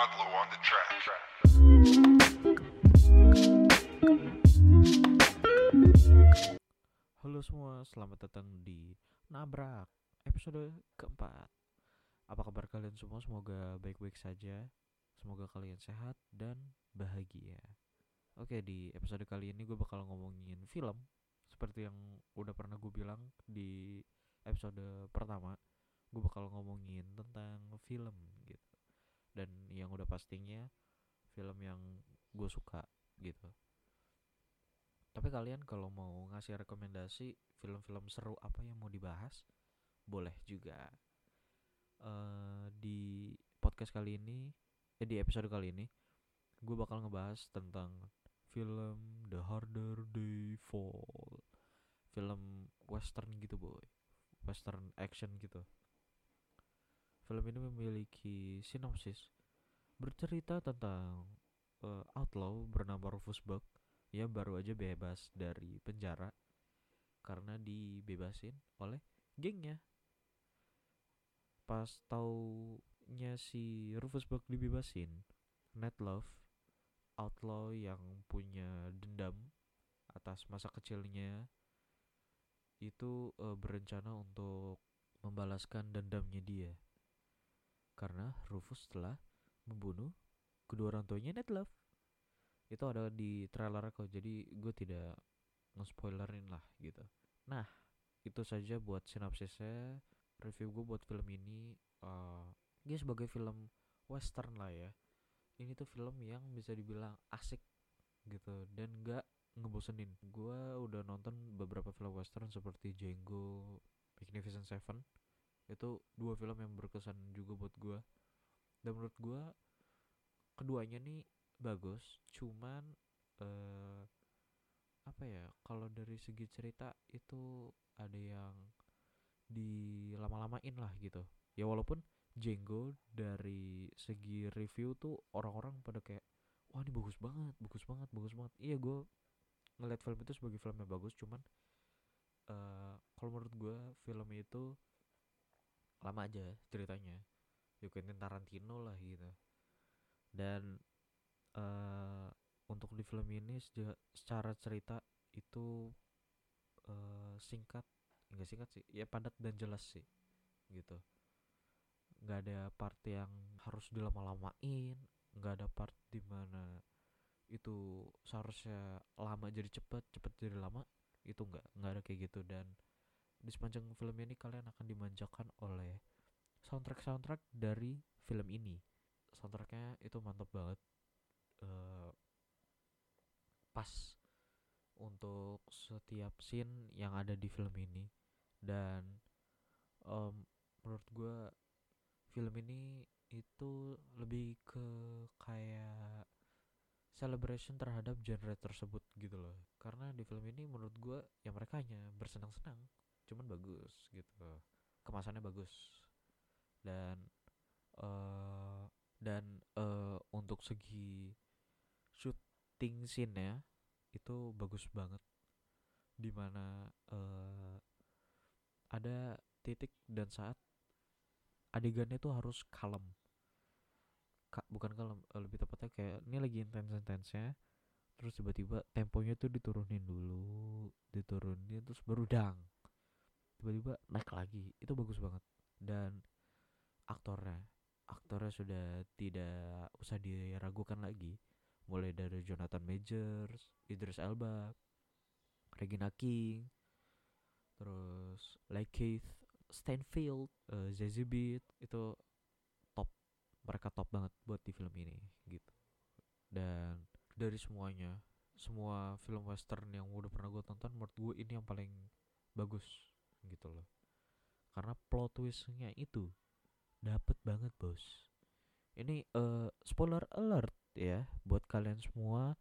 On the track. Halo semua, selamat datang di Nabrak episode keempat. Apa kabar kalian semua? Semoga baik-baik saja. Semoga kalian sehat dan bahagia. Oke, di episode kali ini gue bakal ngomongin film seperti yang udah pernah gue bilang di episode pertama. Gue bakal ngomongin tentang film gitu. Dan yang udah pastinya film yang gue suka gitu. Tapi kalian kalau mau ngasih rekomendasi film-film seru apa yang mau dibahas, boleh juga. eh di podcast kali ini, eh di episode kali ini, gue bakal ngebahas tentang film The Harder They Fall, film western gitu boy, western action gitu. Film ini memiliki sinopsis bercerita tentang eh, outlaw bernama Rufus Buck ia baru aja bebas dari penjara karena dibebasin oleh gengnya. Pas taunya si Rufus Buck dibebasin, Ned Love, outlaw yang punya dendam atas masa kecilnya, itu eh, berencana untuk membalaskan dendamnya dia. Karena Rufus telah membunuh kedua orang tuanya Ned Love itu ada di trailer kok jadi gue tidak nge-spoilerin lah gitu. Nah itu saja buat sinopsisnya. Review gue buat film ini uh, dia sebagai film western lah ya. Ini tuh film yang bisa dibilang asik gitu dan gak ngebosenin. Gue udah nonton beberapa film western seperti Django Magnificent Seven itu dua film yang berkesan juga buat gue dan menurut gue keduanya nih bagus cuman eh apa ya kalau dari segi cerita itu ada yang dilama-lamain lah gitu. Ya walaupun Django dari segi review tuh orang-orang pada kayak wah ini bagus banget bagus banget bagus banget. Iya gue ngeliat film itu sebagai film yang bagus cuman eh kalau menurut gue film itu lama aja ceritanya. Ya Quentin Tarantino lah gitu. Dan eh untuk di film ini secara cerita itu eh singkat. Enggak singkat sih ya padat dan jelas sih gitu. Nggak ada part yang harus dilama-lamain nggak ada part di mana itu seharusnya lama jadi cepet cepet jadi lama itu nggak nggak ada kayak gitu. Dan di sepanjang film ini kalian akan dimanjakan oleh soundtrack soundtrack dari film ini. Soundtracknya itu mantap banget. Eh pas untuk setiap scene yang ada di film ini. Dan em, menurut gue film ini itu lebih ke kayak celebration terhadap genre tersebut gitu loh. Karena di film ini menurut gue ya mereka hanya bersenang-senang cuman bagus gitu. Kemasannya bagus. Dan eh dan eh untuk segi shooting scene-nya itu bagus banget. Di mana eh ada titik dan saat adegannya tuh harus kalem. Ka- bukan kalem eh, lebih tepatnya kayak ini lagi intens intensnya terus tiba-tiba temponya tuh diturunin dulu diturunin terus baru dang tiba-tiba naik lagi. Itu bagus banget. Dan aktornya aktornya sudah tidak usah diragukan lagi. Mulai dari Jonathan Majors, Idris Elba, Regina King, terus Lakeith Stanfield, uh, Zazie Beetz itu top, mereka top banget buat di film ini gitu. Dan dari semuanya, semua film western yang udah pernah gue tonton, menurut gue ini yang paling bagus gitu loh. Karena plot twistnya itu dapet banget bos. Ini eh spoiler alert ya buat kalian semua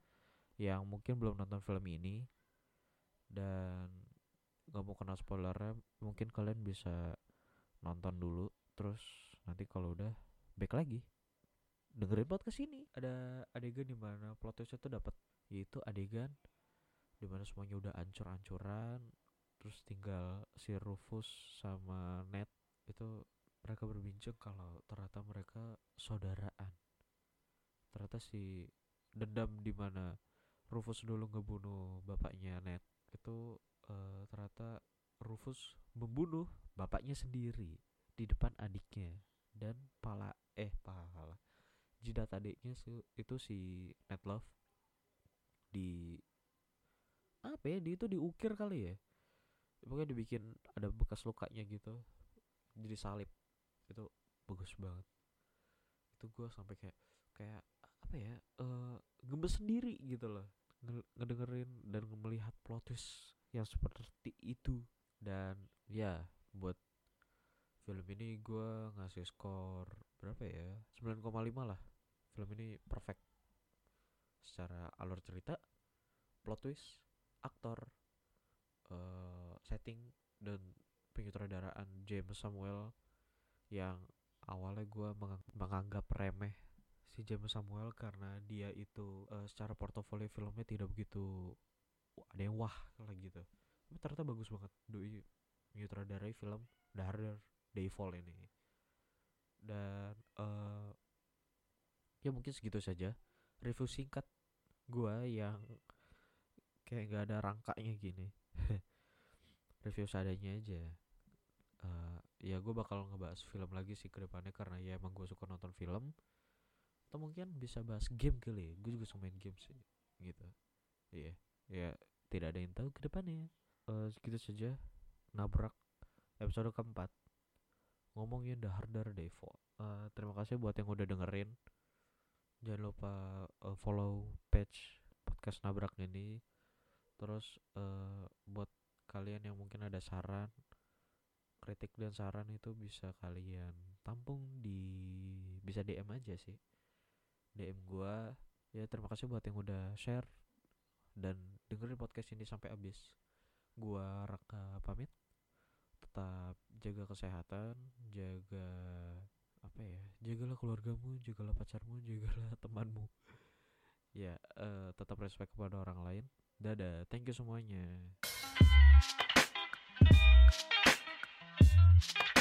yang mungkin belum nonton film ini dan nggak mau kena spoilernya mungkin kalian bisa nonton dulu terus nanti kalau udah back lagi dengerin podcast ini ada adegan di mana plot twistnya tuh dapat yaitu adegan di mana semuanya udah ancur-ancuran terus tinggal si Rufus sama Ned itu mereka berbincang kalau ternyata mereka saudaraan. Ternyata si dendam di mana Rufus dulu ngebunuh bapaknya Ned itu eh, ternyata Rufus membunuh bapaknya sendiri di depan adiknya dan pala eh pala jidat adiknya itu si Ned Love di apa ya di itu diukir kali ya pokoknya dibikin ada bekas lukanya gitu. Jadi salib. Itu bagus banget. Itu gue sampai kayak kayak apa ya eh gemes sendiri gitu loh. Nge- ngedengerin dan melihat plot twist yang seperti itu. Dan ya buat film ini gue ngasih skor berapa ya? 9,5 lah. Film ini perfect. Secara alur cerita plot twist aktor eh, setting dan penyutradaraan James Samuel yang awalnya gue menganggap remeh si James Samuel karena dia itu eh, secara portofolio filmnya tidak begitu ada yang wah lah gitu. Tapi ternyata bagus banget doi menyutradarai film The Harder Day Fall ini. Dan eh ya mungkin segitu saja review singkat gua yang kayak gak ada rangkanya gini review seadanya aja. Eh, ya gue bakal ngebahas film lagi sih ke depannya karena ya emang gue suka nonton film. Atau mungkin bisa bahas game kali ya. Gue juga suka main game sih gitu. Iya ya tidak ada yang tahu ke depannya. Eh segitu saja. Nabrak episode keempat. Ngomongin The Harder Day Fall Eh, terima kasih buat yang udah dengerin. Jangan lupa eh, follow page podcast nabrak ini. Terus eh, buat kalian yang mungkin ada saran kritik dan saran itu bisa kalian tampung di bisa DM aja sih. DM gua. Ya terima kasih buat yang udah share dan dengerin podcast ini sampai habis. Gua Raka pamit. Tetap jaga kesehatan jaga apa ya jagalah keluargamu jagalah pacarmu jagalah temanmu. Ya eh, tetap respect kepada orang lain. Dadah thank you semuanya Thank you.